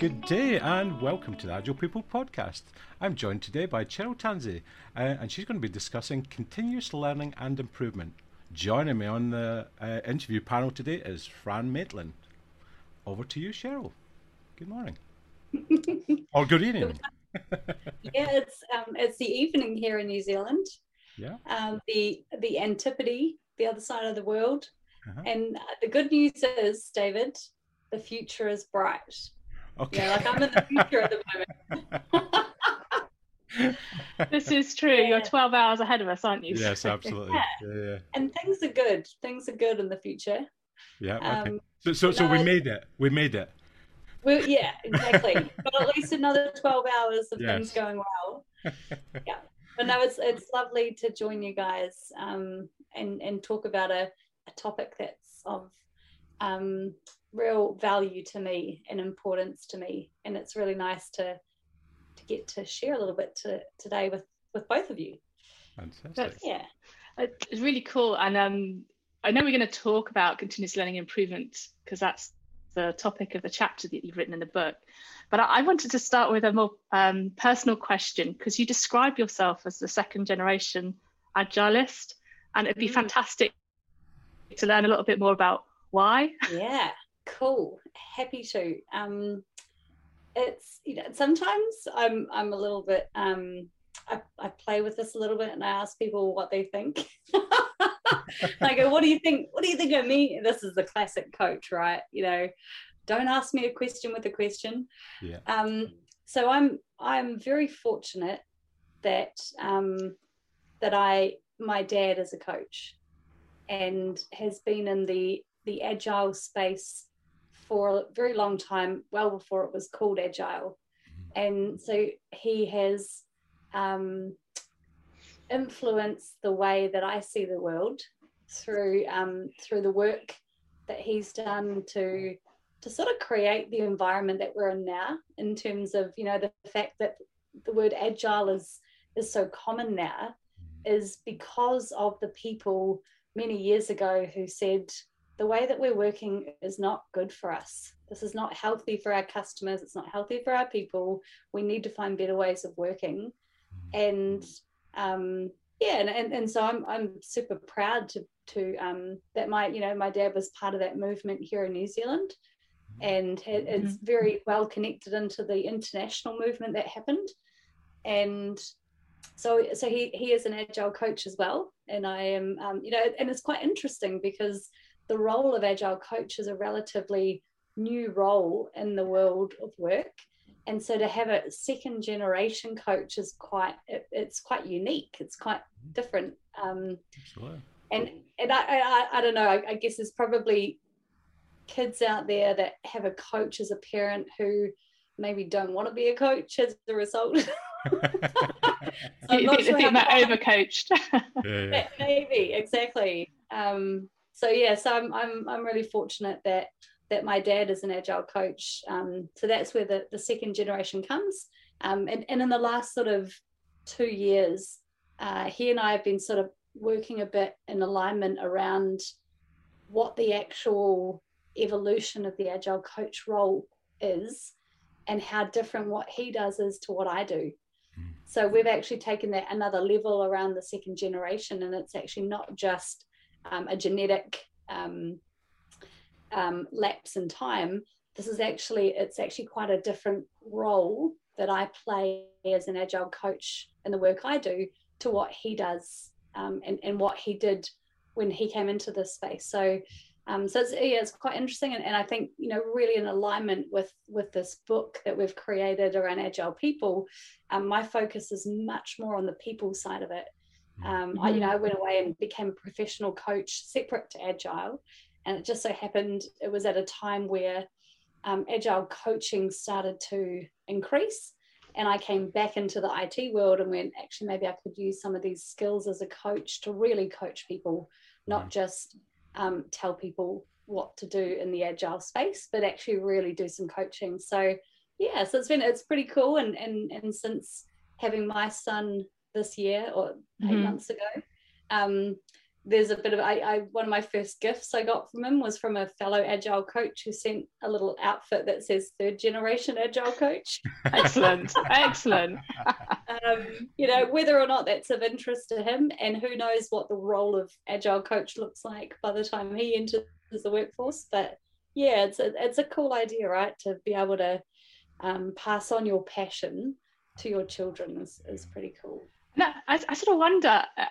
Good day and welcome to the Agile People podcast. I'm joined today by Cheryl Tansey uh, and she's going to be discussing continuous learning and improvement. Joining me on the uh, interview panel today is Fran Maitland. Over to you, Cheryl. Good morning. or good evening. yeah, it's um, it's the evening here in New Zealand. Yeah. Um, the the Antipode, the other side of the world. Uh-huh. And uh, the good news is, David, the future is bright. Okay. Yeah, like I'm in the future at the moment. this is true. Yeah. You're 12 hours ahead of us, aren't you? Yes, absolutely. yeah. Yeah, yeah. And things are good. Things are good in the future. Yeah. Okay. Um, so, so, so we made it. We made it. Well, yeah, exactly. but at least another 12 hours of yes. things going well. Yeah. But no, it's it's lovely to join you guys um, and and talk about a, a topic that's of um, real value to me and importance to me, and it's really nice to to get to share a little bit to, today with with both of you. Fantastic. That's, yeah, it's really cool, and um, I know we're going to talk about continuous learning improvement because that's the topic of the chapter that you've written in the book. But I, I wanted to start with a more um, personal question because you describe yourself as the second generation agilist, and it'd be mm. fantastic to learn a little bit more about why. Yeah, cool. Happy to. Um, it's you know sometimes I'm I'm a little bit um, I, I play with this a little bit and I ask people what they think. I go, what do you think? What do you think of me? This is the classic coach, right? You know, don't ask me a question with a question. Yeah. Um, so I'm I'm very fortunate that um, that I my dad is a coach and has been in the the agile space for a very long time, well before it was called agile. Mm-hmm. And so he has um, influenced the way that I see the world through um, through the work that he's done to to sort of create the environment that we're in now in terms of you know the fact that the word agile is is so common now is because of the people many years ago who said the way that we're working is not good for us. This is not healthy for our customers. It's not healthy for our people. We need to find better ways of working. And um, yeah and, and, and so I'm, I'm super proud to to um, that my you know my dad was part of that movement here in New Zealand. And it's mm-hmm. very well connected into the international movement that happened. And so so he he is an agile coach as well. And i am um, you know and it's quite interesting because the role of agile coach is a relatively new role in the world of work. And so to have a second generation coach is quite it, it's quite unique. It's quite different um, and and I, I, I don't know I, I, guess there's probably kids out there that have a coach as a parent who maybe don't want to be a coach as a result. I'm not sure think they're overcoached. Yeah, yeah. maybe exactly. Um, so yeah so I'm, I'm i'm really fortunate that that my dad is an agile coach. Um, so that's where the, the second generation comes. Um, and, and in the last sort of two years, uh, he and I have been sort of working a bit in alignment around what the actual evolution of the agile coach role is and how different what he does is to what I do. Hmm. So we've actually taken that another level around the second generation, and it's actually not just um, a genetic um, um, lapse in time, this is actually it's actually quite a different role that I play as an agile coach in the work I do to what he does um, and, and what he did when he came into this space. So um, so it's, yeah, it's quite interesting and, and I think you know really in alignment with with this book that we've created around agile people um, my focus is much more on the people side of it um, mm-hmm. I, you know I went away and became a professional coach separate to agile and it just so happened it was at a time where um, agile coaching started to increase. And I came back into the IT world and went, actually, maybe I could use some of these skills as a coach to really coach people, not mm. just um, tell people what to do in the agile space, but actually really do some coaching. So, yeah, so it's been it's pretty cool. And and and since having my son this year or 8 mm-hmm. months ago, um, there's a bit of I, I one of my first gifts I got from him was from a fellow agile coach who sent a little outfit that says third generation agile coach. excellent, excellent. um, you know whether or not that's of interest to him, and who knows what the role of agile coach looks like by the time he enters the workforce. But yeah, it's a it's a cool idea, right? To be able to um, pass on your passion to your children is, is pretty cool. No, I, I sort of wonder. Uh,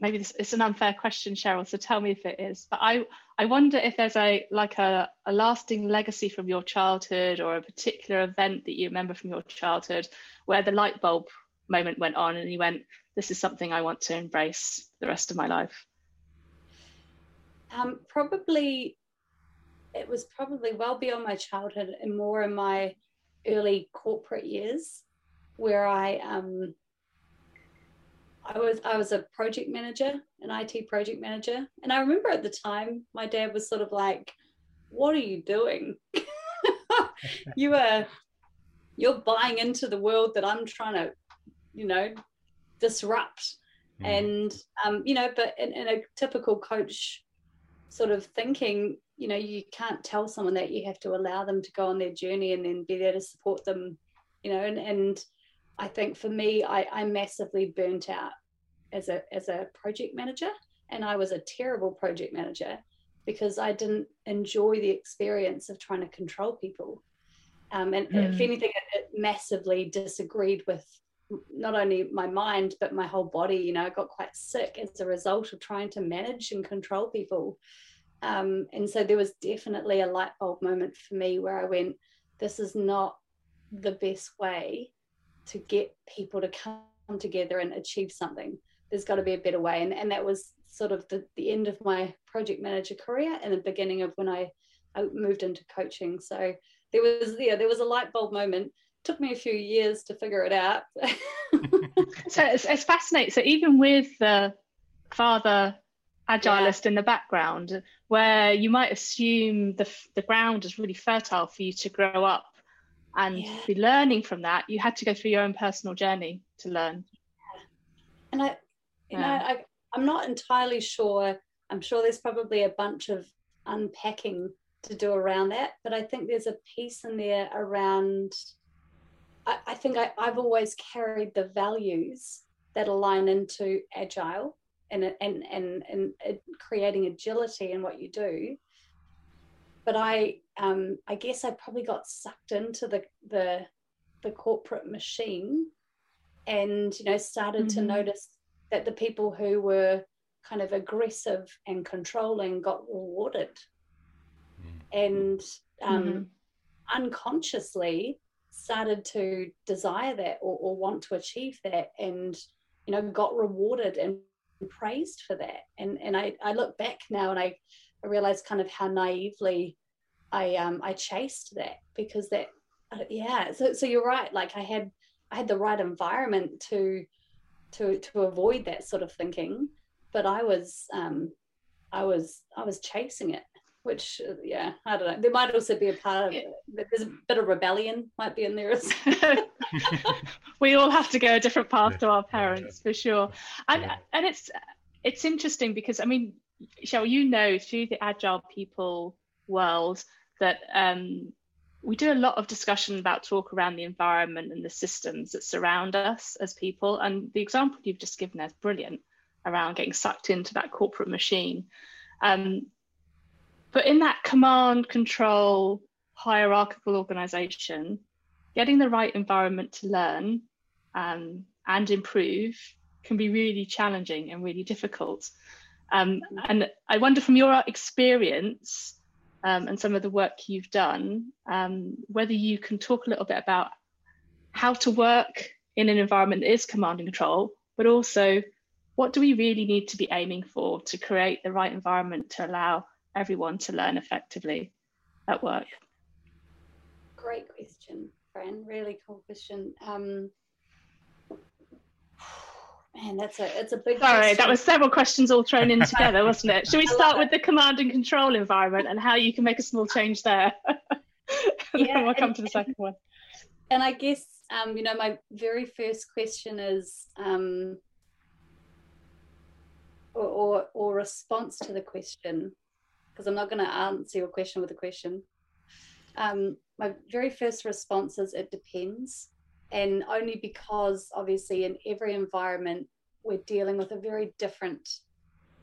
maybe this it's an unfair question, Cheryl. So tell me if it is. But I I wonder if there's a like a, a lasting legacy from your childhood or a particular event that you remember from your childhood where the light bulb moment went on and you went, this is something I want to embrace the rest of my life. Um, probably it was probably well beyond my childhood and more in my early corporate years where I um, I was I was a project manager, an IT project manager, and I remember at the time my dad was sort of like, "What are you doing? you are you're buying into the world that I'm trying to, you know, disrupt." Mm. And um, you know, but in, in a typical coach sort of thinking, you know, you can't tell someone that you have to allow them to go on their journey and then be there to support them, you know, and and I think for me, I, I massively burnt out as a as a project manager, and I was a terrible project manager because I didn't enjoy the experience of trying to control people. Um, and mm. if anything, it, it, massively disagreed with not only my mind but my whole body. You know, I got quite sick as a result of trying to manage and control people. Um, and so there was definitely a light bulb moment for me where I went, "This is not the best way to get people to come together and achieve something. There's got to be a better way. And, and that was sort of the, the end of my project manager career and the beginning of when I, I moved into coaching. So there was yeah, there was a light bulb moment. Took me a few years to figure it out. so it's, it's fascinating. So even with the father agilist yeah. in the background, where you might assume the the ground is really fertile for you to grow up and yeah. be learning from that you had to go through your own personal journey to learn and i you yeah. know I, i'm not entirely sure i'm sure there's probably a bunch of unpacking to do around that but i think there's a piece in there around i, I think I, i've always carried the values that align into agile and and and, and creating agility in what you do but I um, I guess I probably got sucked into the the the corporate machine, and you know started mm-hmm. to notice that the people who were kind of aggressive and controlling got rewarded, mm. and um, mm-hmm. unconsciously started to desire that or, or want to achieve that, and you know got rewarded and praised for that. And and I I look back now and I I realized kind of how naively I um I chased that because that uh, yeah. So so you're right. Like I had I had the right environment to to to avoid that sort of thinking but I was um I was I was chasing it which uh, yeah I don't know. There might also be a part of it. There's a bit of rebellion might be in there we all have to go a different path to our parents for sure. And and it's it's interesting because I mean Cheryl, you know, through the agile people world that um, we do a lot of discussion about talk around the environment and the systems that surround us as people. And the example you've just given is brilliant around getting sucked into that corporate machine. Um, but in that command, control, hierarchical organization, getting the right environment to learn um, and improve can be really challenging and really difficult. Um, and I wonder from your experience, um, and some of the work you've done, um, whether you can talk a little bit about how to work in an environment that is command and control, but also what do we really need to be aiming for to create the right environment to allow everyone to learn effectively at work? Great question, Fran. Really cool question. Um, Man, that's a it's a big. Sorry, question. that was several questions all thrown in together, wasn't it? Should we start with the command and control environment and how you can make a small change there? and yeah, then we'll come and, to the second one. And I guess um, you know my very first question is um, or, or, or response to the question, because I'm not going to answer your question with a question. Um, my very first response is it depends. And only because, obviously, in every environment, we're dealing with a very different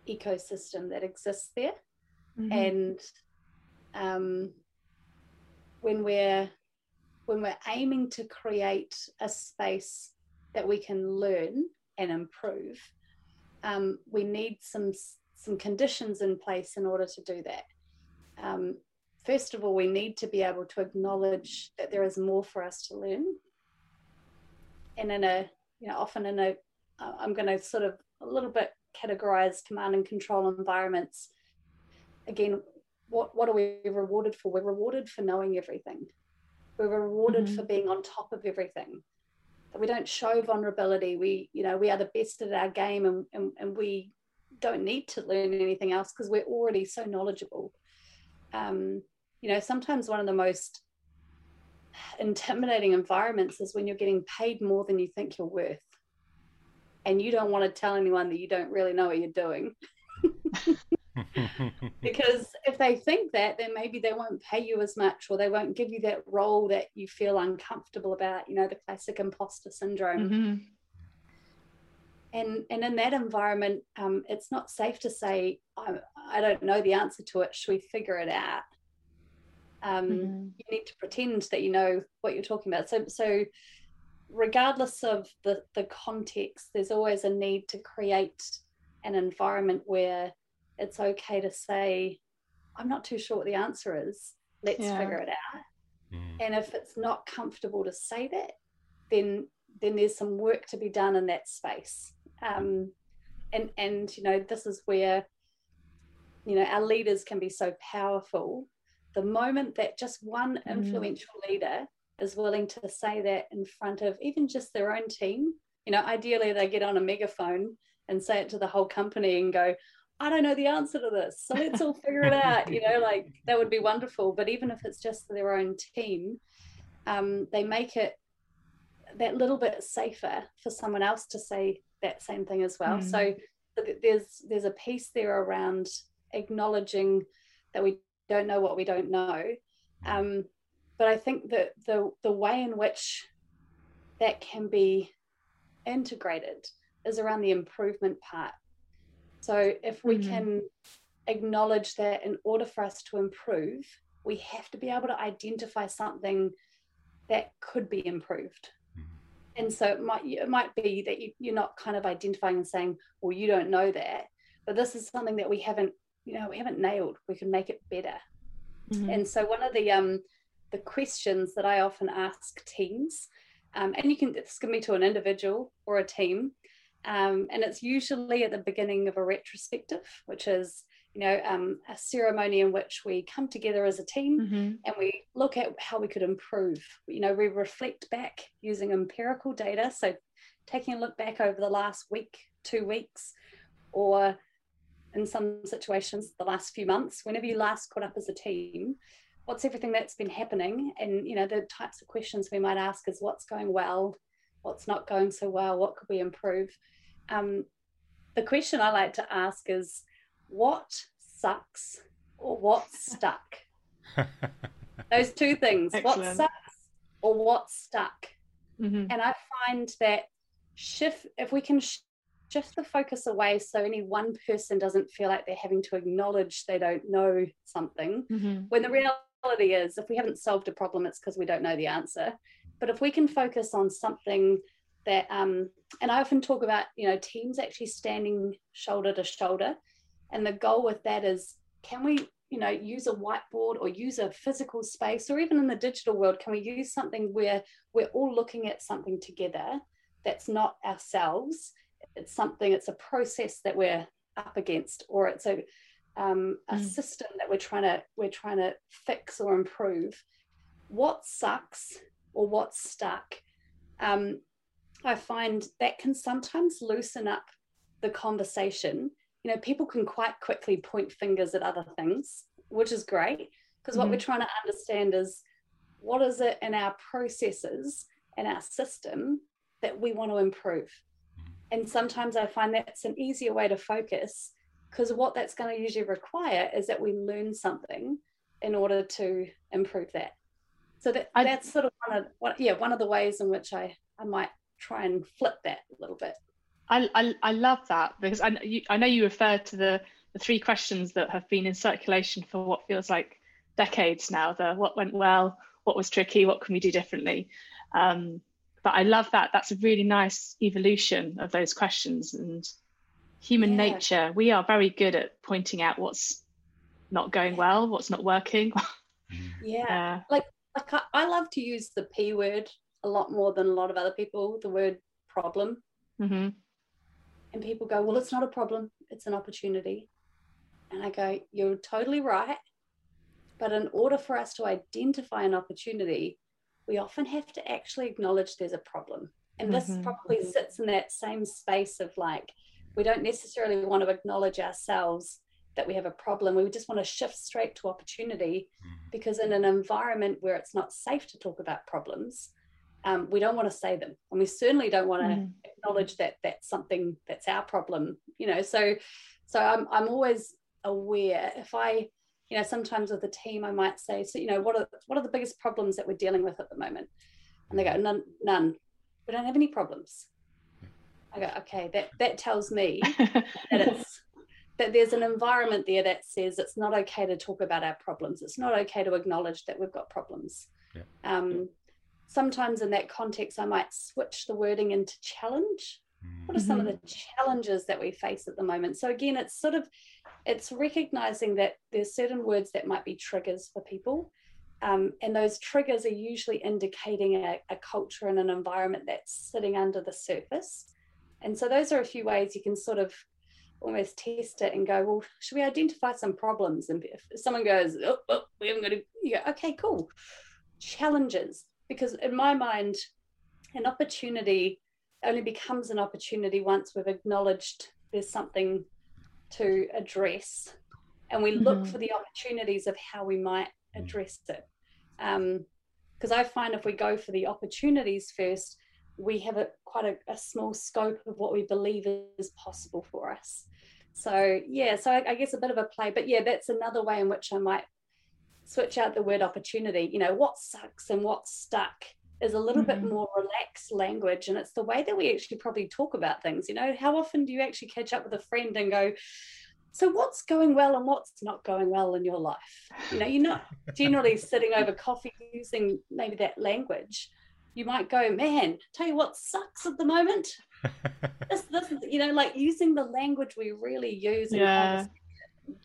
ecosystem that exists there. Mm-hmm. And um, when we're when we're aiming to create a space that we can learn and improve, um, we need some some conditions in place in order to do that. Um, first of all, we need to be able to acknowledge that there is more for us to learn. And in a, you know, often in a, I'm going to sort of a little bit categorize command and control environments. Again, what, what are we rewarded for? We're rewarded for knowing everything. We're rewarded mm-hmm. for being on top of everything. That we don't show vulnerability. We, you know, we are the best at our game and, and, and we don't need to learn anything else because we're already so knowledgeable. Um, you know, sometimes one of the most intimidating environments is when you're getting paid more than you think you're worth. And you don't want to tell anyone that you don't really know what you're doing. because if they think that, then maybe they won't pay you as much or they won't give you that role that you feel uncomfortable about, you know, the classic imposter syndrome. Mm-hmm. And, and in that environment, um, it's not safe to say, I, I don't know the answer to it. Should we figure it out? Um, mm-hmm. You need to pretend that you know what you're talking about. So, so regardless of the, the context, there's always a need to create an environment where it's okay to say, I'm not too sure what the answer is. Let's yeah. figure it out. Mm. And if it's not comfortable to say that, then then there's some work to be done in that space. Um, and and you know this is where you know our leaders can be so powerful the moment that just one mm. influential leader is willing to say that in front of even just their own team, you know, ideally they get on a megaphone and say it to the whole company and go, I don't know the answer to this. So let's all figure it out. You know, like that would be wonderful. But even if it's just their own team, um, they make it that little bit safer for someone else to say that same thing as well. Mm. So there's there's a piece there around acknowledging that we don't know what we don't know. Um, but I think that the the way in which that can be integrated is around the improvement part. So if we mm-hmm. can acknowledge that in order for us to improve, we have to be able to identify something that could be improved. Mm-hmm. And so it might it might be that you, you're not kind of identifying and saying, well, you don't know that, but this is something that we haven't you know we haven't nailed we can make it better mm-hmm. and so one of the um the questions that i often ask teams um, and you can this can be to an individual or a team um, and it's usually at the beginning of a retrospective which is you know um, a ceremony in which we come together as a team mm-hmm. and we look at how we could improve you know we reflect back using empirical data so taking a look back over the last week two weeks or in some situations the last few months whenever you last caught up as a team what's everything that's been happening and you know the types of questions we might ask is what's going well what's not going so well what could we improve um, the question i like to ask is what sucks or what's stuck those two things Excellent. what sucks or what's stuck mm-hmm. and i find that shift if we can shift the focus away so any one person doesn't feel like they're having to acknowledge they don't know something mm-hmm. when the reality is if we haven't solved a problem it's because we don't know the answer but if we can focus on something that um, and i often talk about you know teams actually standing shoulder to shoulder and the goal with that is can we you know use a whiteboard or use a physical space or even in the digital world can we use something where we're all looking at something together that's not ourselves it's something it's a process that we're up against or it's a um, a mm. system that we're trying to we're trying to fix or improve what sucks or what's stuck um, i find that can sometimes loosen up the conversation you know people can quite quickly point fingers at other things which is great because what mm. we're trying to understand is what is it in our processes and our system that we want to improve and sometimes I find that's an easier way to focus because what that's going to usually require is that we learn something in order to improve that. So that I, that's sort of one of one, yeah one of the ways in which I I might try and flip that a little bit. I I, I love that because I you, I know you referred to the the three questions that have been in circulation for what feels like decades now. The what went well, what was tricky, what can we do differently. Um, but I love that. That's a really nice evolution of those questions and human yeah. nature. We are very good at pointing out what's not going well, what's not working. yeah, uh, like like I, I, love to use the p word a lot more than a lot of other people. The word problem, mm-hmm. and people go, "Well, it's not a problem; it's an opportunity." And I go, "You're totally right." But in order for us to identify an opportunity, we often have to actually acknowledge there's a problem. And this mm-hmm. probably sits in that same space of like, we don't necessarily want to acknowledge ourselves that we have a problem. We just want to shift straight to opportunity mm-hmm. because in an environment where it's not safe to talk about problems, um, we don't want to say them, and we certainly don't want to mm. acknowledge that that's something that's our problem. You know, so so I'm I'm always aware if I you know, sometimes with the team, I might say, so, you know, what are, what are the biggest problems that we're dealing with at the moment? And they go, none, none. We don't have any problems. I go, okay, that, that tells me that it's, that there's an environment there that says it's not okay to talk about our problems. It's not okay to acknowledge that we've got problems. Yeah. Um, sometimes in that context, I might switch the wording into challenge. What are some mm-hmm. of the challenges that we face at the moment? So again, it's sort of it's recognizing that there's certain words that might be triggers for people. Um, and those triggers are usually indicating a, a, culture and an environment that's sitting under the surface. And so those are a few ways you can sort of almost test it and go, well, should we identify some problems? And if someone goes, oh, oh we haven't got to, you go, okay, cool. Challenges. Because in my mind, an opportunity only becomes an opportunity once we've acknowledged there's something to address and we look mm-hmm. for the opportunities of how we might address it. Because um, i find if we go for the opportunities first we have a quite a, a, small scope of what we believe is possible for us. So yeah so I, I guess a bit of a play but yeah that's another way in which i might switch out the word opportunity. You know what sucks and what's stuck is a little mm-hmm. bit more relaxed language and it's the way that we actually probably talk about things you know? How often do you actually catch up with a friend and go so what's going well and what's not going well in your life? You know you're not generally sitting over coffee using maybe that language. You might go man tell you what sucks at the moment? This, this you know like using the language we really use yeah.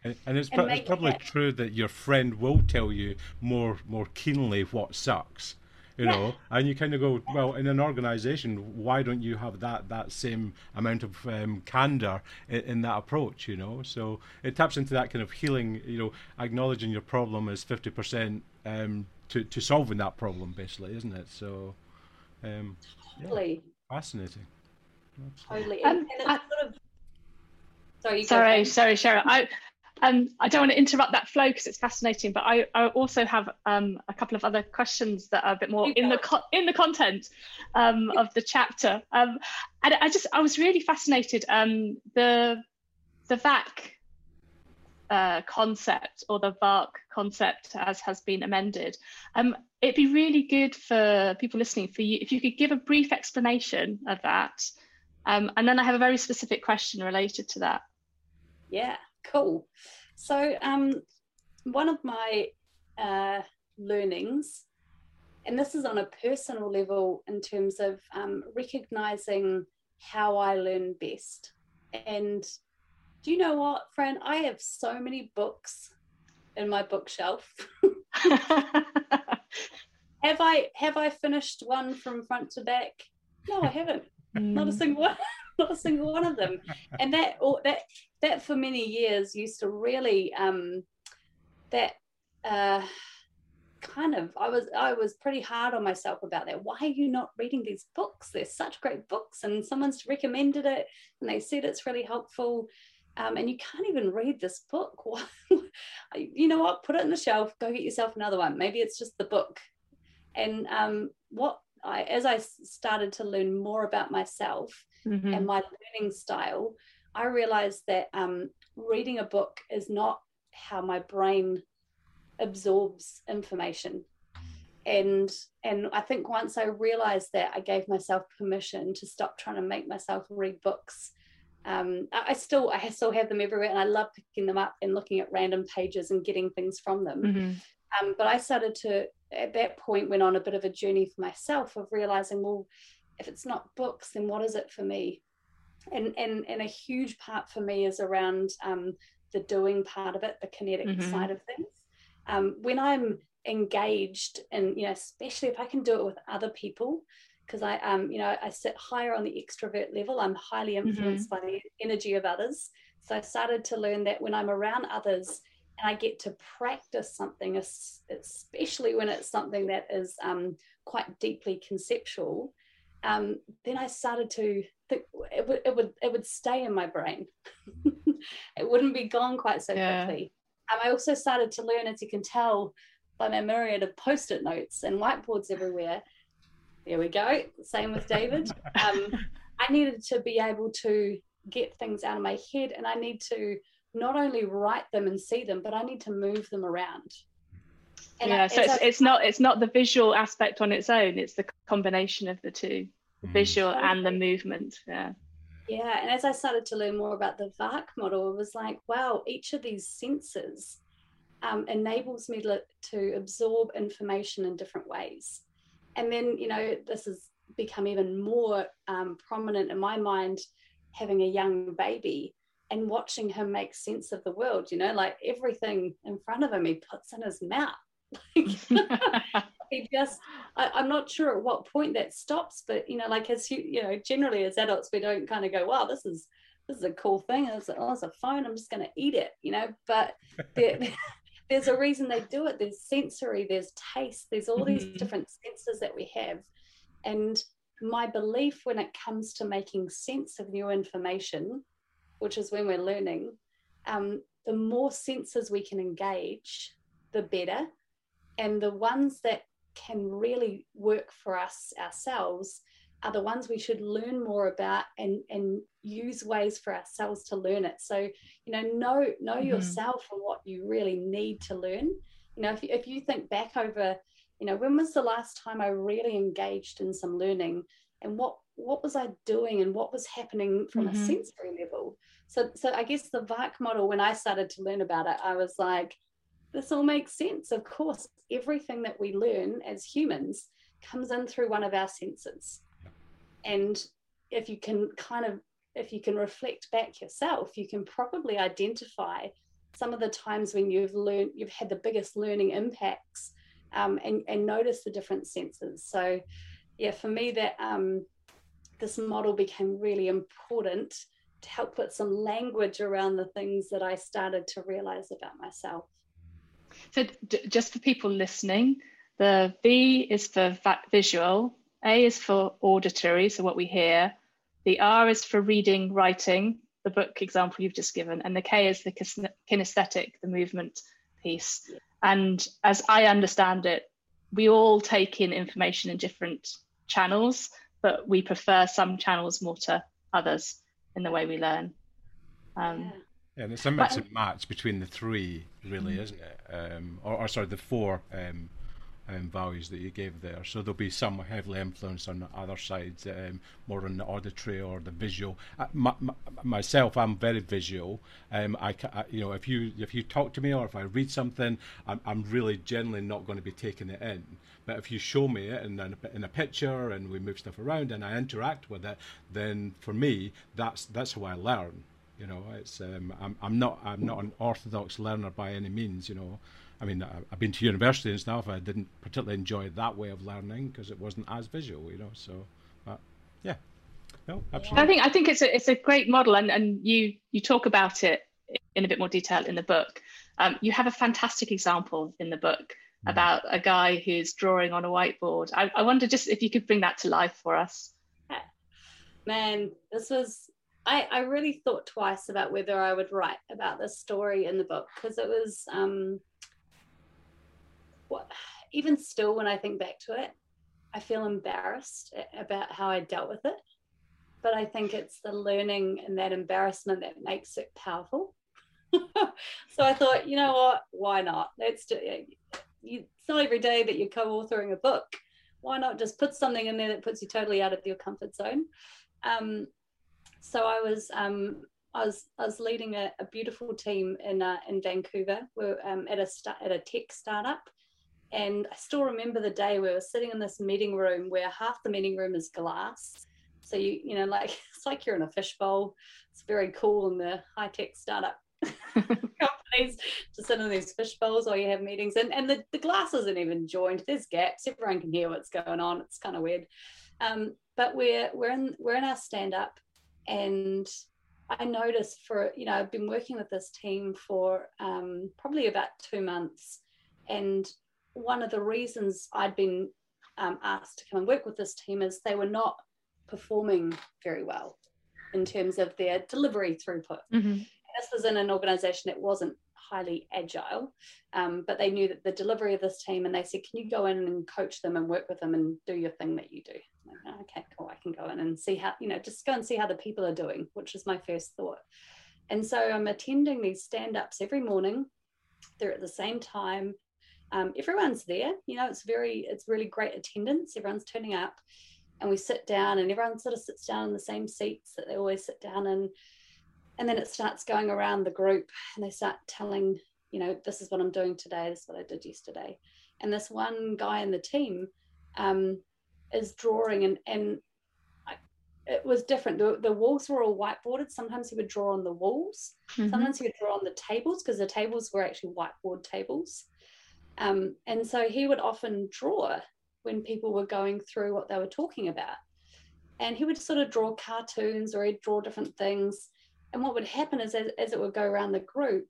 and, and it's, and it's probably it true that your friend will tell you more more keenly what sucks you yeah. know and you kind of go well in an organization why don't you have that that same amount of um, candor in, in, that approach you know? So it taps into that kind of healing you know acknowledging your problem is 50% um, to, to solving that problem basically isn't it? So um, yeah, fascinating. Absolutely. totally and, and I, sort of sorry sorry sorry Cheryl. I um, I don't want to interrupt that flow because it's fascinating, but I, I also have um, a couple of other questions that are a bit more in the co- in the content um, of the chapter. Um, and I just I was really fascinated. Um, the the VAK uh, concept or the VARK concept as has been amended. Um, it'd be really good for people listening for you if you could give a brief explanation of that, and then I have a very specific question related to that. Yeah cool. So, um, one of my uh, learnings, and this is on a personal level in terms of um, recognizing how I learn best. And do you know what, Fran? I have so many books in my bookshelf. have I have I finished one from front to back? No, I haven't. Mm. Not a mm. single one. Not a single one of them. And that that that for many years used to really um, that uh, kind of I was I was pretty hard on myself about that. Why are you not reading these books? They're such great books, and someone's recommended it, and they said it's really helpful. Um, and you can't even read this book. you know what? Put it in the shelf. Go get yourself another one. Maybe it's just the book. And um, what I, as I started to learn more about myself, mm-hmm. and my learning style, I realized that um, reading a book is not how my brain absorbs information. And and I think once I realized that, I gave myself permission to stop trying to make myself read books. Um, I, I still I still have them everywhere, and I love picking them up and looking at random pages and getting things from them. Mm-hmm. Um, but I started to at that point went on a bit of a journey for myself of realizing, well, if it's not books, then what is it for me? And and and a huge part for me is around um, the doing part of it, the kinetic mm-hmm. side of things. Um, when I'm engaged, and you know, especially if I can do it with other people, because I um, you know, I sit higher on the extrovert level. I'm highly mm-hmm. influenced mm-hmm. by the energy of others. So I started to learn that when I'm around others and I get to practice something, especially when it's something that is um, quite deeply conceptual, um, then I started to think it would, it would it would stay in my brain. it wouldn't be gone quite so yeah. quickly. Um, I also started to learn, as you can tell by my myriad of post-it notes and whiteboards everywhere. There we go. Same with David. Um, I needed to be able to get things out of my head, and I need to not only write them and see them, but I need to move them around. And yeah, I, so it's, I, it's not it's not the visual aspect on its own; it's the combination of the two, the mm. visual and the movement. Yeah. Yeah, and as I started to learn more about the VARK model, it was like, wow, each of these senses um, enables me to, to absorb information in different ways. And then, you know, this has become even more um, prominent in my mind having a young baby and watching him make sense of the world, you know, like everything in front of him he puts in his mouth. he just I, am not sure at what point that stops but you know like as you you know generally as adults we don't kind of go wow this is this is a cool thing. It's, oh, it's a phone. I'm just going to eat it you know? But there, there's a reason they do it. There's sensory there's taste there's all these mm-hmm. different senses that we have. And my belief when it comes to making sense of new information which is when we're learning um, the more senses we can engage the better. And the ones that can really work for us ourselves are the ones we should learn more about and and use ways for ourselves to learn it. So you know know know mm-hmm. yourself and what you really need to learn. You know if you, if you think back over you know when was the last time i really engaged in some learning? And what what was i doing and what was happening from mm-hmm. a sensory level so so i guess the vark model when i started to learn about it i was like this all makes sense. Of course, everything that we learn as humans comes in through one of our senses. And if you can kind of, if you can reflect back yourself, you can probably identify some of the times when you've learned, you've had the biggest learning impacts um, and, and notice the different senses. So, yeah, for me, that um, this model became really important to help put some language around the things that I started to realize about myself. So d- just for people listening, the V is for visual, A is for auditory, so what we hear, the R is for reading, writing, the book example you've just given, and the K is the kinesthetic, the movement piece. And as I understand it, we all take in information in different channels, but we prefer some channels more to others in the way we learn. Um, yeah. Yeah, and it's a mix and match between the three, really, mm-hmm. isn't it? Um, or, or, sorry, the four um, um, values that you gave there. So there'll be some heavily influenced on the other sides, um, more on the auditory or the visual. Uh, my, my, myself, I'm very visual. Um, I, I, you know, if you if you talk to me or if I read something, I'm, I'm really generally not going to be taking it in. But if you show me it in, in, a, in a picture and we move stuff around and I interact with it, then for me, that's that's how I learn. You know, it's um, I'm I'm not I'm not an orthodox learner by any means. You know, I mean I've been to university and stuff. I didn't particularly enjoy that way of learning because it wasn't as visual. You know, so but yeah, no, absolutely. I think I think it's a it's a great model, and and you you talk about it in a bit more detail in the book. Um, you have a fantastic example in the book mm. about a guy who's drawing on a whiteboard. I, I wonder just if you could bring that to life for us. Man, this was I, I really thought twice about whether I would write about this story in the book because it was um, what even still when I think back to it, I feel embarrassed about how I dealt with it. but I think it's the learning and that embarrassment that makes it powerful. so I thought, you know what? Why not? Let's do. it's not every day that you're co-authoring a book. Why not just put something in there that puts you totally out of your comfort zone? Um, so I was um, I was I was leading a, a beautiful team in uh, in Vancouver. We're um, at a st- at a tech startup, and I still remember the day we were sitting in this meeting room where half the meeting room is glass. So you you know like it's like you're in a fishbowl. It's very cool in the high tech startup companies to sit in these fish bowls while you have meetings. And, and the, the glass isn't even joined. There's gaps. Everyone can hear what's going on. It's kind of weird. Um, but we're we're in we're in our stand up and I noticed for you know I've been working with this team for um, probably about two months and one of the reasons I'd been um, asked to come and work with this team is they were not performing very well in terms of their delivery throughput. Mm-hmm this was in an organization that wasn't highly agile, um, but they knew that the delivery of this team, and they said, "Can you go in and coach them and work with them and do your thing that you do?" Like, okay, cool. I can go in and see how you know, just go and see how the people are doing, which is my first thought. And so I'm attending these stand-ups every morning. They're at the same time. Um, everyone's there. You know, it's very, it's really great attendance. Everyone's turning up, and we sit down, and everyone sort of sits down in the same seats that they always sit down in and then it starts going around the group and they start telling you know this is what i'm doing today this is what i did yesterday and this one guy in the team um, is drawing and and I, it was different the, the walls were all whiteboarded sometimes he would draw on the walls mm-hmm. sometimes he would draw on the tables because the tables were actually whiteboard tables um, and so he would often draw when people were going through what they were talking about and he would sort of draw cartoons or he'd draw different things and what would happen is, as, as it would go around the group,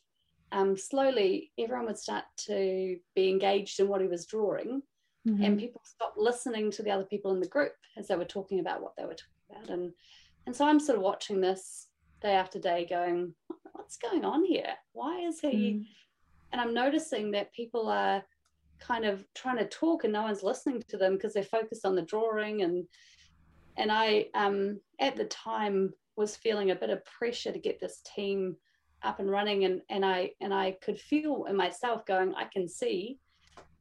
um, slowly everyone would start to be engaged in what he was drawing, mm-hmm. and people stopped listening to the other people in the group as they were talking about what they were talking about. And and so I'm sort of watching this day after day, going, what's going on here? Why is he? Mm. And I'm noticing that people are kind of trying to talk and no one's listening to them because they're focused on the drawing and and I um at the time was feeling a bit of pressure to get this team up and running and and I and I could feel in myself going I can see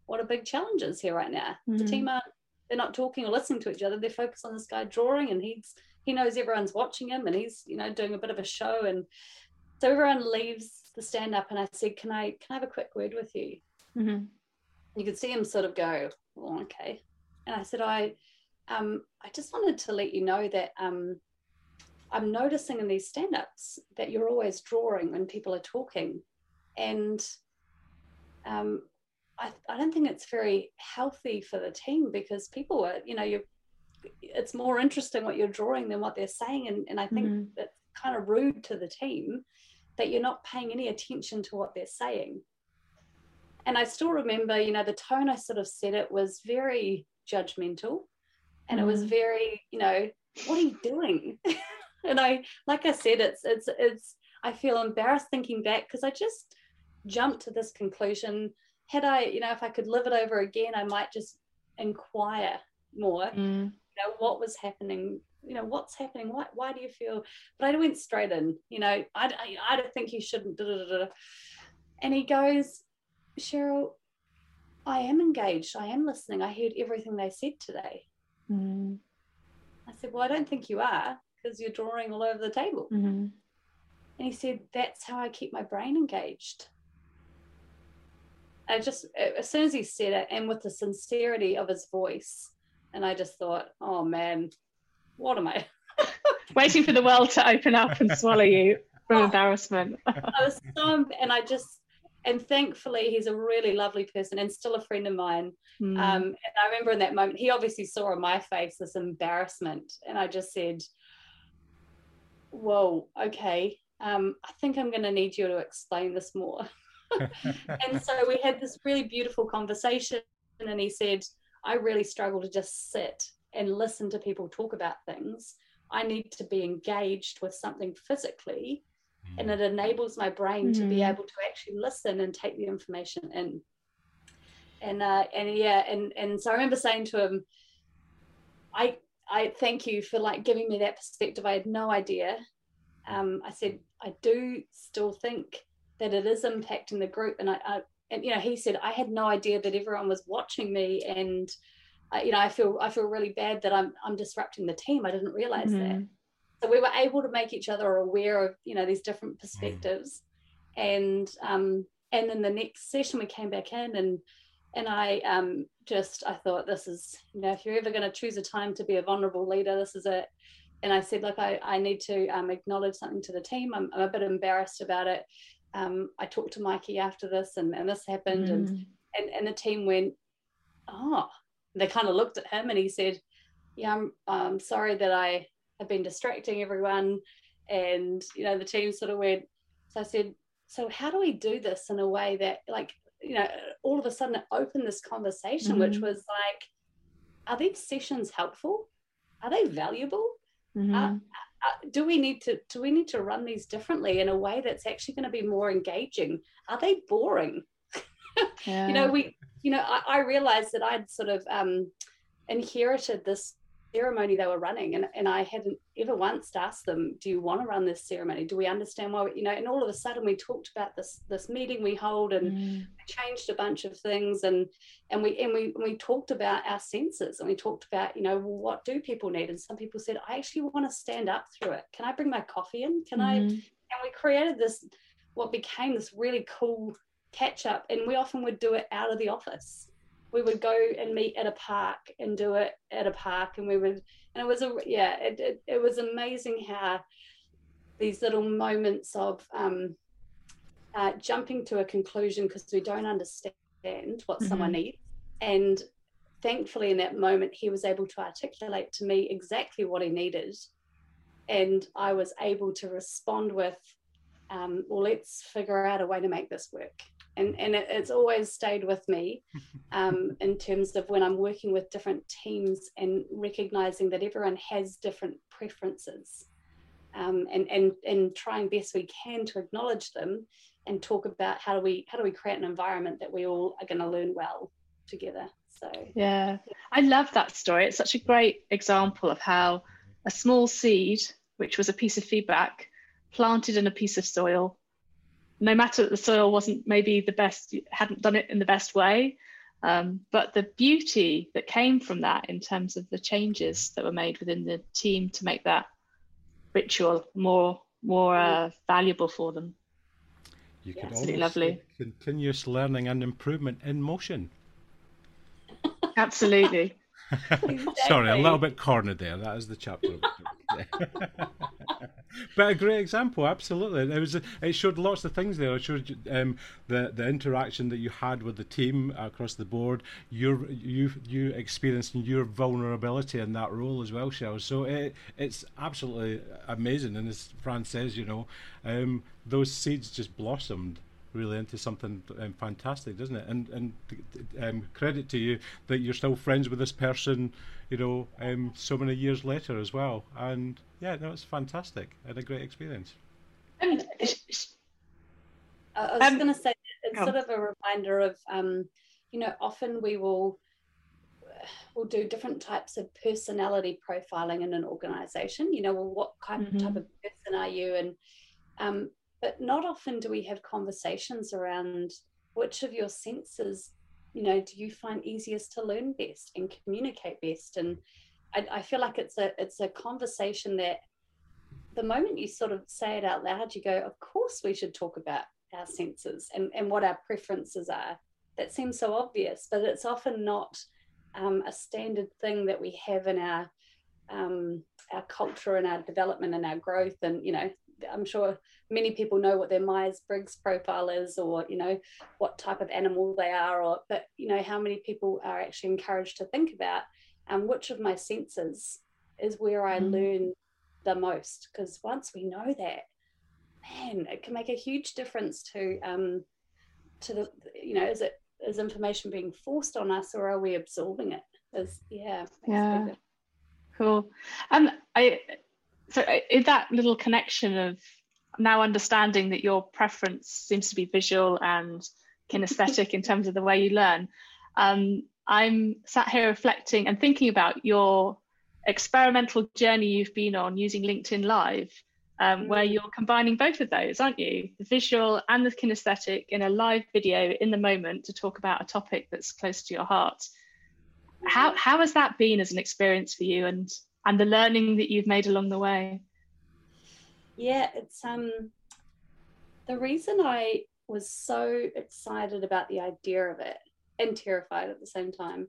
what a big challenge is here right now mm-hmm. the team aren't they're not talking or listening to each other they're focused on this guy drawing and he's he knows everyone's watching him and he's you know doing a bit of a show and so everyone leaves the stand up and I said can I can I have a quick word with you mm-hmm. you could see him sort of go oh, okay and I said I um I just wanted to let you know that um I'm noticing in these stand ups that you're always drawing when people are talking. And um, I, I, don't think it's very healthy for the team because people are, you know, you it's more interesting what you're drawing than what they're saying. And, and I think mm-hmm. that's kind of rude to the team that you're not paying any attention to what they're saying. And I still remember, you know, the tone I sort of said it was very judgmental and it was mm-hmm. very, you know, what are you doing? and I, like I said, it's it's it's. I feel embarrassed thinking back because I just jumped to this conclusion. Had I, you know, if I could live it over again, I might just inquire more. Mm. You know, what was happening? You know, what's happening? Why, why do you feel? But I went straight in. You know, I, I, I don't think you shouldn't. Da, da, da. And he goes, Cheryl, I am engaged. I am listening. I heard everything they said today. Mm. I said, Well, I don't think you are because you're drawing all over the table. Mm-hmm. And he said, That's how I keep my brain engaged. I just, as soon as he said it, and with the sincerity of his voice, and I just thought, Oh man, what am I? Waiting for the world to open up and swallow you from oh, embarrassment. I was so, and I just, and thankfully he's a really lovely person and still a friend of mine mm. um, and i remember in that moment he obviously saw on my face this embarrassment and i just said whoa, okay, um, I think I'm going to need you to explain this more. and so we had this really beautiful conversation, and he said, I really struggle to just sit and listen to people talk about things. I need to be engaged with something physically, and it enables my brain mm. to be mm. able to actually listen and take the information in. And uh, and yeah, and and so I remember saying to him, I I thank you for like giving me that perspective. I had no idea. Um, I said I do still think that it is impacting the group, and I, I and you know he said I had no idea that everyone was watching me, and you know I feel I feel really bad that I'm I'm disrupting the team. I didn't realize mm-hmm. that. So we were able to make each other aware of you know these different perspectives, and um, and then the next session we came back in and and I um, just I thought this is you know if you're ever going to choose a time to be a vulnerable leader, this is it. And I said, look, I, I need to um, acknowledge something to the team. I'm, I'm, a bit embarrassed about it. Um, I talked to Mikey after this, and, and this happened, mm. and, and and the team went, oh, they kind of looked at him, and he said, yeah, I'm, I'm sorry that I have been distracting everyone, and you know the team sort of went. So I said, so how do we do this in a way that like you know, all of a sudden it opened this conversation, mm-hmm. which was like, are these sessions helpful? Are they valuable? Mm-hmm. Uh, uh, do we need to do we need to run these differently in a way that's actually going to be more engaging? Are they boring? yeah. You know, we, you know, I, I realized that I'd sort of um, inherited this ceremony they were running and, and i hadn't ever once asked them do you want to run this ceremony do we understand why we, you know and all of a sudden we talked about this this meeting we hold and mm. changed a bunch of things and and we and we we talked about our senses and we talked about you know well, what do people need and some people said i actually want to stand up through it can i bring my coffee in can mm. i mm-hmm. and we created this what became this really cool catch up and we often would do it out of the office. We would go and meet at a park and do it at a park and we would and it was a yeah it, it, it was amazing how these little moments of um, uh, jumping to a conclusion because we don't understand what mm-hmm. someone needs. And thankfully in that moment he was able to articulate to me exactly what he needed. And i was able to respond with um, well let's figure out a way to make this work and and it, it's always stayed with me um, in terms of when I'm working with different teams and recognizing that everyone has different preferences, um, and and and trying best we can to acknowledge them and talk about how do we how do we create an environment that we all are going to learn well together. So yeah, I love that story. It's such a great example of how a small seed, which was a piece of feedback, planted in a piece of soil no matter that the soil wasn't maybe the best, hadn't done it in the best way, um, but the beauty that came from that in terms of the changes that were made within the team to make that ritual more more uh, valuable for them. You could Absolutely lovely. continuous learning and improvement in motion. Absolutely. Sorry, a little bit cornered there. That is the chapter. but a great example, absolutely. It was. It showed lots of things there. It showed um, the the interaction that you had with the team across the board. Your you you experiencing your vulnerability in that role as well, Shell. So it it's absolutely amazing. And as Fran says, you know, um, those seeds just blossomed really into something um, fantastic, doesn't it? And and um, credit to you that you're still friends with this person, you know, um, so many years later as well. And yeah, no, it's fantastic and a great experience. I was um, going to say it's sort of a reminder of, um, you know, often we will we'll do different types of personality profiling in an organization. You know, well, what kind mm-hmm. type of person are you? And um, but not often do we have conversations around which of your senses you know do you find easiest to learn best and communicate best? And I, I, feel like it's a it's a conversation that the moment you sort of say it out loud you go of course we should talk about our senses and, and what our preferences are. That seems so obvious but it's often not um, a standard thing that we have in our um, our culture and our development and our growth and you know I'm sure many people know what their Myers Briggs profile is, or you know what type of animal they are, or but you know how many people are actually encouraged to think about um, which of my senses is where I mm. learn the most. Because once we know that, man, it can make a huge difference to um, to the you know is it is information being forced on us or are we absorbing it? Is yeah yeah cool. Um, I so uh, in that little connection of now understanding that your preference seems to be visual and kinesthetic in terms of the way you learn um, i'm sat here reflecting and thinking about your experimental journey you've been on using LinkedIn Live, um, mm. where you're combining both of those, aren't you? The visual and the kinesthetic in a live video in the moment to talk about a topic that's close to your heart. How how has that been as an experience for you, and and the learning that you've made along the way? Yeah, it's um the reason I was so excited about the idea of it and terrified at the same time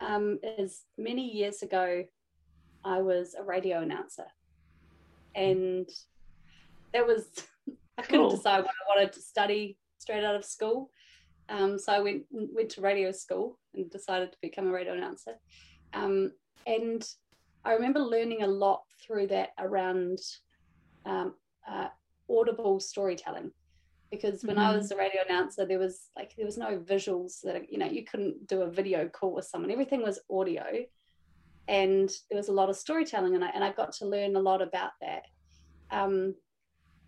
um, is many years ago I was a radio announcer, and that was I couldn't cool. decide what I wanted to study straight out of school. Um, so I went went to radio school and decided to become a radio announcer. Um, and I remember learning a lot through that around um, uh, audible storytelling because when mm-hmm. I was a radio announcer, there was like there was no visuals that you know you couldn't do a video call with someone. Everything was audio, and there was a lot of storytelling, and I and I got to learn a lot about that. Um,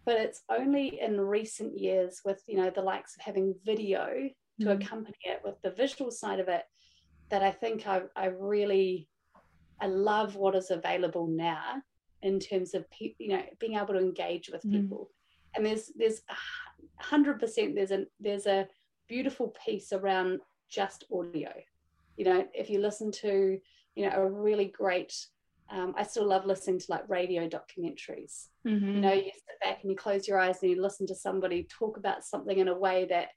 but it's only in recent years with you know the likes of having video to mm-hmm. accompany it with the visual side of it that I think I, I really I love what is available now in terms of pe- you know being able to engage with mm. people. And there's there's hundred percent there's a there's a beautiful piece around just audio. You know, if you listen to you know a really great um, I still love listening to like radio documentaries. Mm-hmm. You know, you sit back and you close your eyes and you listen to somebody talk about something in a way that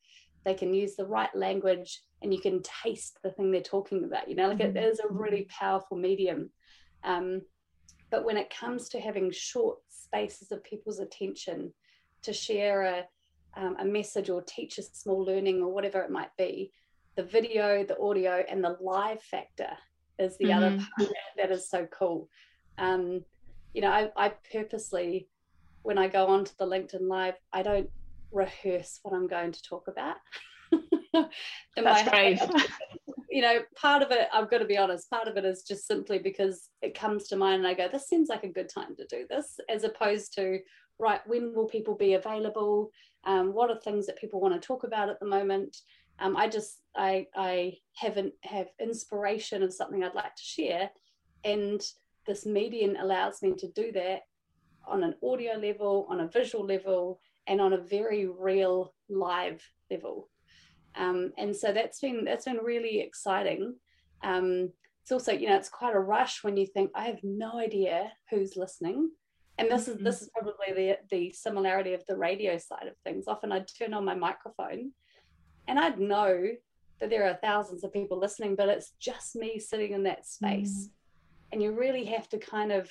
they can use the right language and you can taste the thing they're talking about. You know, like mm-hmm. it is a really powerful medium. Um, but when it comes to having short spaces of people's attention to share a, um, a message or teach a small learning or whatever it might be, the video, the audio, and the live factor is the mm-hmm. other part that is so cool. Um, you know, I, I purposely, when I go onto the LinkedIn Live, I don't rehearse what I'm going to talk about. That's brave. you know, part of it, I've got to be honest, part of it is just simply because it comes to mind and I go, this seems like a good time to do this, as opposed to, right, when will people be available? Um, what are things that people want to talk about at the moment? Um, I just, I, I haven't have inspiration of something I'd like to share. And this medium allows me to do that on an audio level, on a visual level, and on a very real live level. Um, and so that's been that's been really exciting. Um, it's also you know it's quite a rush when you think I have no idea who's listening, and this is mm-hmm. this is probably the the similarity of the radio side of things. Often I'd turn on my microphone, and I'd know that there are thousands of people listening, but it's just me sitting in that space, mm. and you really have to kind of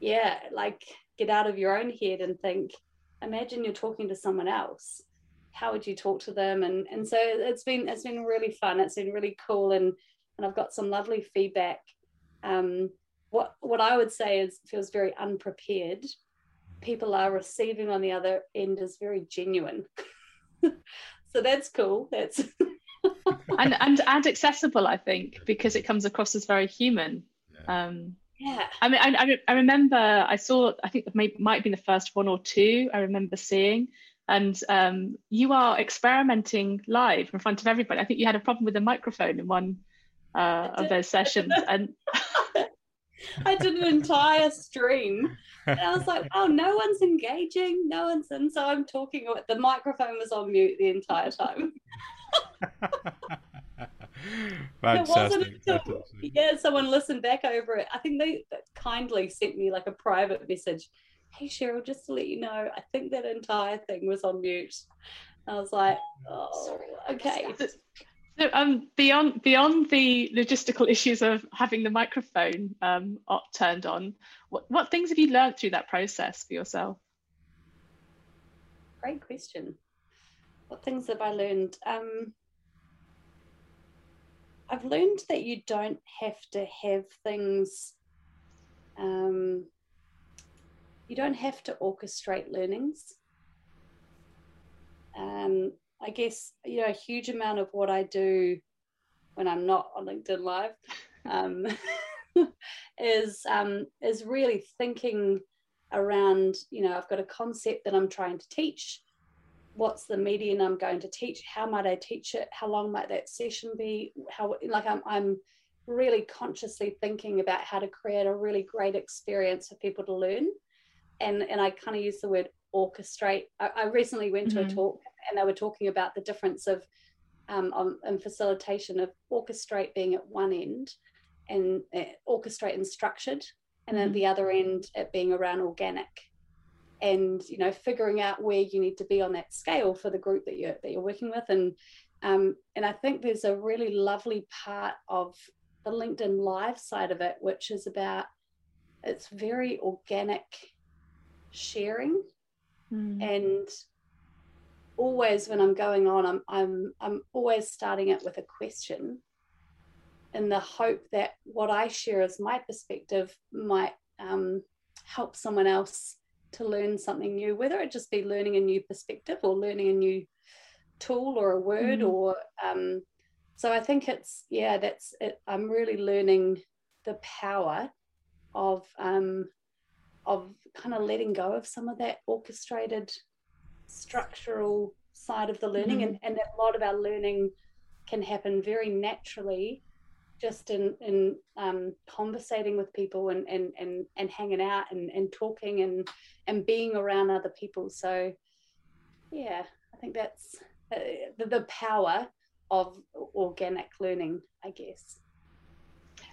yeah like get out of your own head and think imagine you're talking to someone else how would you talk to them? And and so it's been it's been really fun. It's been really cool. And and i've got some lovely feedback. Um what what i would say is feels very unprepared. People are receiving on the other end is very genuine. So that's cool. That's and, and and accessible i think because it comes across as very human. Yeah. um yeah. I mean I, I remember i saw i think it might have been the first one or two i remember seeing and um, you are experimenting live in front of everybody. I think you had a problem with the microphone in one uh, of those sessions, and I did an entire stream, and I was like, "Oh, no one's engaging, no one's," and so I'm talking. The microphone was on mute the entire time. Fantastic. Until, yeah, someone listened back over it. I think they kindly sent me like a private message hey Cheryl, just to let you know, I think that entire thing was on mute. I was like, oh, okay. So, um, beyond beyond the logistical issues of having the microphone um, turned on, what, what things have you learned through that process for yourself? Great question. What things have I learned? Um, I've learned that you don't have to have things um, you don't have to orchestrate learnings. Um, I guess you know a huge amount of what I do when I'm not on LinkedIn Live um, is um, is really thinking around. You know, I've got a concept that I'm trying to teach. What's the medium I'm going to teach? How might I teach it? How long might that session be? How like I'm I'm really consciously thinking about how to create a really great experience for people to learn. And, and I kind of use the word orchestrate. I, I recently went mm-hmm. to a mm-hmm. talk and they were talking about the difference of um, on, in facilitation of orchestrate being at one end and uh, orchestrate and structured, and mm-hmm. at the other end it being around organic. And you know, figuring out where you need to be on that scale for the group that you're that you're working with, and um, and I think there's a really lovely part of the LinkedIn Live side of it, which is about it's very organic sharing mm. and always when I'm going on, I'm I'm I'm always starting it with a question in the hope that what I share as my perspective might um, help someone else to learn something new, whether it just be learning a new perspective or learning a new tool or a word mm. or um, so I think it's yeah that's it. I'm really learning the power of um, of kind of letting go of some of that orchestrated structural side of the learning mm-hmm. and, and that a lot of our learning can happen very naturally just in in um, conversating with people and and and, and hanging out and, and talking and and being around other people so yeah i think that's uh, the, the power of organic learning i guess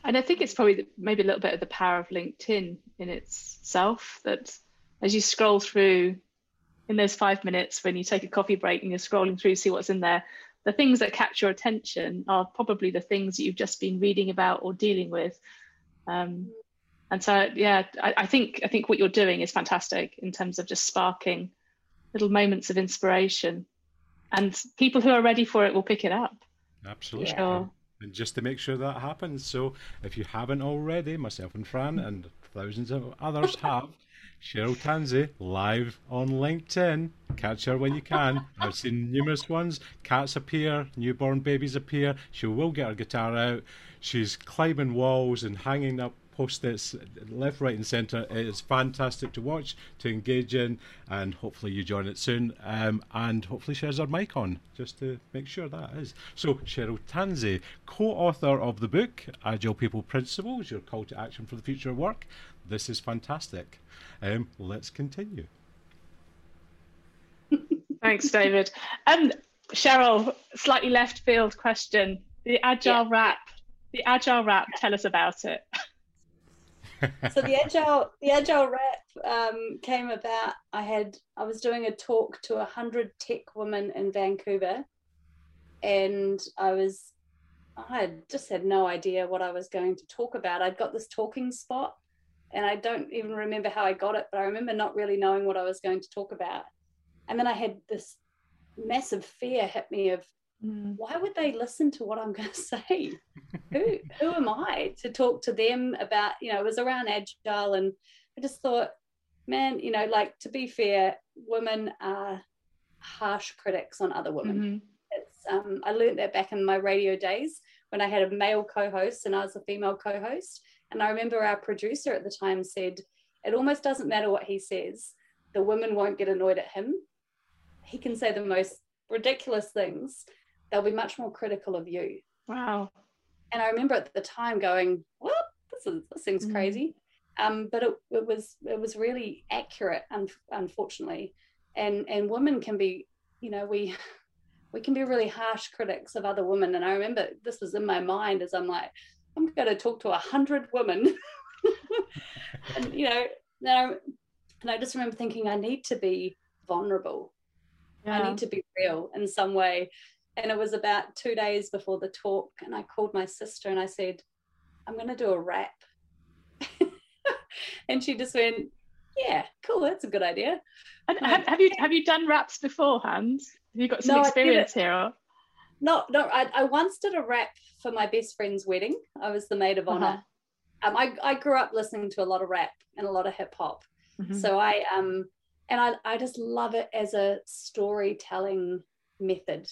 and I think it's probably maybe a little bit of the power of LinkedIn in itself that as you scroll through in those five minutes when you take a coffee break and you're scrolling through, see what's in there, the things that catch your attention are probably the things that you've just been reading about or dealing with. Um, and so, yeah, I, I think I think what you're doing is fantastic in terms of just sparking little moments of inspiration, and people who are ready for it will pick it up. Absolutely. Sure and just to make sure that happens. So if you haven't already, myself and Fran and thousands of others have, Cheryl Tansey live on LinkedIn. Catch her when you can. I've seen numerous ones. Cats appear, newborn babies appear. She will get her guitar out. She's climbing walls and hanging up post-its left, right, and centre. It is fantastic to watch, to engage in, and hopefully you join it soon. Um, and hopefully Cheryl's mic on, just to make sure that is. So Cheryl Tansey, co-author of the book Agile People Principles: Your Call to Action for the Future of Work. This is fantastic. Um, let's continue. Thanks, David. And um, Cheryl, slightly left field question: the Agile yeah. Rap. The Agile Rap. Tell us about it. so the agile the agile rap um, came about. I had i was doing a talk to a hundred tech women in vancouver and i was i just had no idea what i was going to talk about. I'd got this talking spot and i don't even remember how i got it but i remember not really knowing what i was going to talk about. And then i had this massive fear hit me of Mm. Why would they listen to what I'm going to say? who who am I to talk to them about? You know, it was around agile, and I just thought, man, you know, like to be fair, women are harsh critics on other women. Mm-hmm. It's um, I learned that back in my radio days when I had a male co-host and I was a female co-host, and I remember our producer at the time said, "It almost doesn't matter what he says. The women won't get annoyed at him. He can say the most ridiculous things." They'll be much more critical of you. Wow. And I remember at the time going, "What? This is this seems mm. crazy," um, but it, it was it was really accurate, un- unfortunately. And and women can be, you know, we we can be really harsh critics of other women. And I remember this was in my mind as I'm like, I'm going to talk to a hundred women, and you know, now, and I just remember thinking, I need to be vulnerable. Yeah. I need to be real in some way and it was about two days before the talk and i called my sister and i said i'm going to do a rap. And she just went yeah cool that's a good idea. And have, have you have you done raps beforehand? Have you got some no, experience here or? no no I, I once did a rap for my best friend's wedding. I was the maid of honor. Uh-huh. um, I, I grew up listening to a lot of rap and a lot of hip hop. Mm-hmm. so i um and I, I just love it as a storytelling method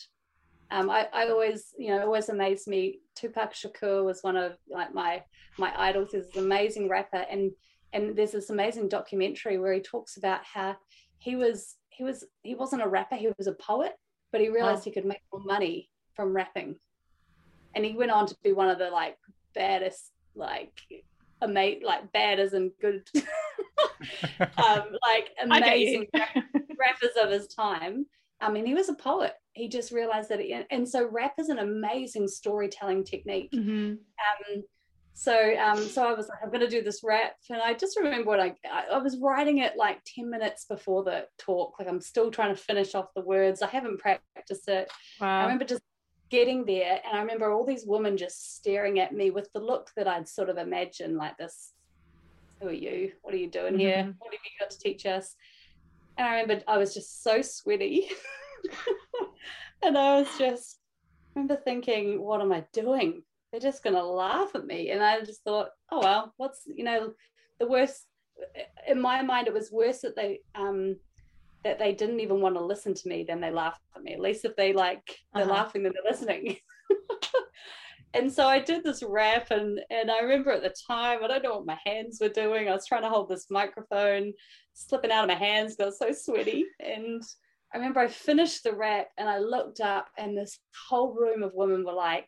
um, I, I always, you know, always amazed me. Tupac Shakur was one of like my my idols. He's an amazing rapper, and and there's this amazing documentary where he talks about how he was he was he wasn't a rapper, he was a poet, but he realized oh. he could make more money from rapping, and he went on to be one of the like baddest, like amazing, like bad as in good, um, like amazing rappers of his time. I mean, he was a poet. He just realized that, it, and so rap is an amazing storytelling technique. Mm-hmm. Um, so, um, so I was like, I'm going to do this rap, and I just remember what I, I was writing it like ten minutes before the talk. Like I'm still trying to finish off the words. I haven't practiced it. Wow. I remember just getting there, and I remember all these women just staring at me with the look that I'd sort of imagined, like this. Who are you? What are you doing mm-hmm. here? What have you got to teach us? And I remember I was just so sweaty. and I was just I remember thinking, what am I doing? They're just gonna laugh at me. And I just thought, oh well, what's you know, the worst in my mind it was worse that they um that they didn't even want to listen to me than they laughed at me. At least if they like they're uh-huh. laughing then they're listening. and so I did this rap and and I remember at the time I don't know what my hands were doing. I was trying to hold this microphone, slipping out of my hands, got so sweaty. And I remember I finished the rap and I looked up and this whole room of women were like,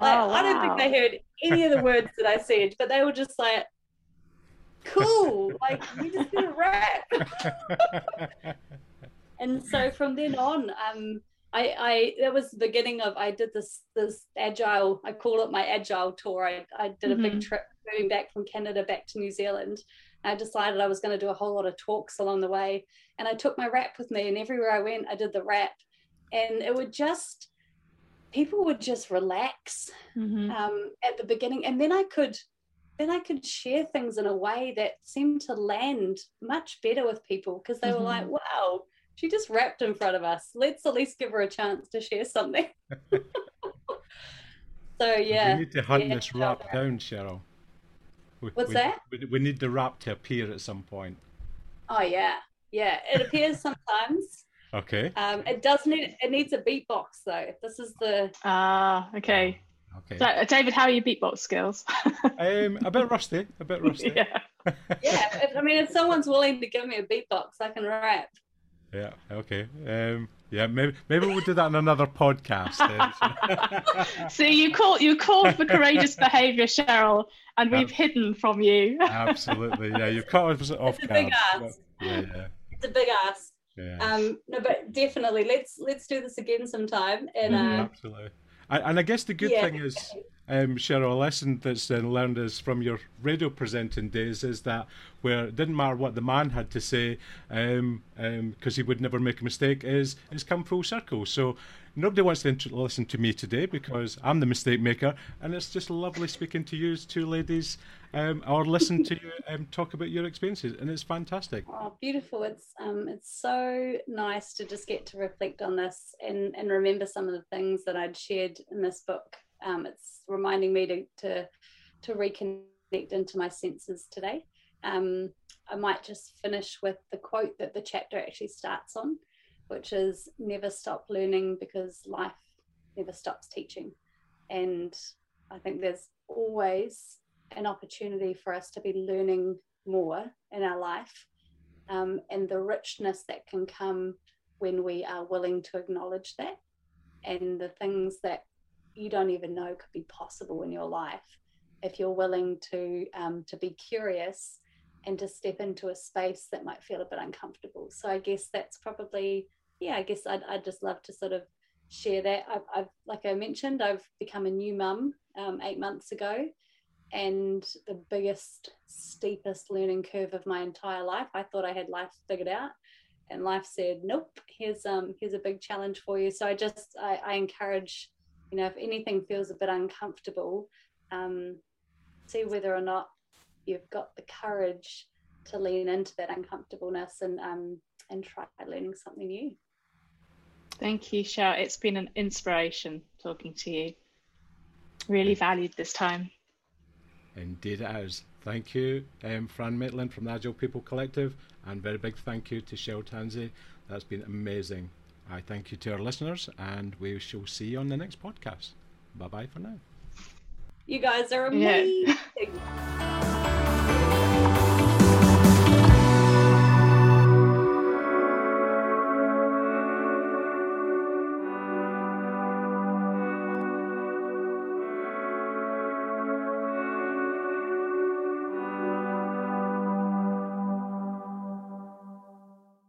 like oh, wow. I don't think they heard any of the words that I said, but they were just like, cool, like you just did a rap. and so from then on, um, I, I that was the beginning of I did this this agile I call it my agile tour. I, I did a mm-hmm. big trip moving back from Canada back to New Zealand. I decided I was going to do a whole lot of talks along the way, and I took my rap with me, and everywhere I went, I did the rap, and it would just people would just relax mm-hmm. um, at the beginning, and then I could then I could share things in a way that seemed to land much better with people because they mm-hmm. were like, mm-hmm. "Wow, she just rapped in front of us. Let's at least give her a chance to share something." so yeah, we need to hunt yeah, this rap down, Cheryl. We, What's we, that? We, we need the rap to appear at some point. Oh yeah, yeah. It appears sometimes. Okay. Um, it does need it needs a beatbox though. This is the ah uh, okay. Okay. So, David, how are your beatbox skills? um, a bit rusty. A bit rusty. Yeah. yeah. If, I mean, if someone's willing to give me a beatbox, I can rap. Yeah. Okay. Um, yeah. Maybe maybe we'll do that in another podcast. so you called you called for courageous behaviour, Cheryl, and we've hidden from you. Absolutely. Yeah. You've caught us off it's a big ass. Yeah. Yeah. It's a big ass. Yeah. Um, no, but definitely let's let's do this again sometime. And mm-hmm. uh, absolutely. And I guess the good yeah. thing is, um, Cheryl, a lesson that's uh, learned is from your radio presenting days is that where it didn't matter what the man had to say, because um, um, he would never make a mistake, is it's come full circle. So nobody wants to int- listen to me today because I'm the mistake maker, and it's just lovely speaking to you, two ladies, um, or listen to you um, talk about your experiences, and it's fantastic. Oh, beautiful! It's um, it's so nice to just get to reflect on this and and remember some of the things that I'd shared in this book. Um, it's reminding me to to to reconnect into my senses today. Um, I might just finish with the quote that the chapter actually starts on which is never stop learning because life never stops teaching. And I think there's always an opportunity for us to be learning more in our life um, and the richness that can come when we are willing to acknowledge that and the things that you don't even know could be possible in your life if you're willing to um, to be curious and to step into a space that might feel a bit uncomfortable so i guess that's probably yeah, I guess I'd, I'd just love to sort of share that. I've, I've like I mentioned, I've become a new mum um, eight months ago, and the biggest, steepest learning curve of my entire life. I thought I had life figured out, and life said, "Nope. Here's um here's a big challenge for you." So I just I, I encourage, you know, if anything feels a bit uncomfortable, um, see whether or not you've got the courage to lean into that uncomfortableness and um and try learning something new. Thank you, Cheryl. It's been an inspiration talking to you. Really valued this time. Indeed, it has. Thank you, um, Fran Maitland from the Agile People Collective, and very big thank you to Cheryl Tansey. That's been amazing. I thank you to our listeners, and we shall see you on the next podcast. Bye bye for now. You guys are amazing. Yeah.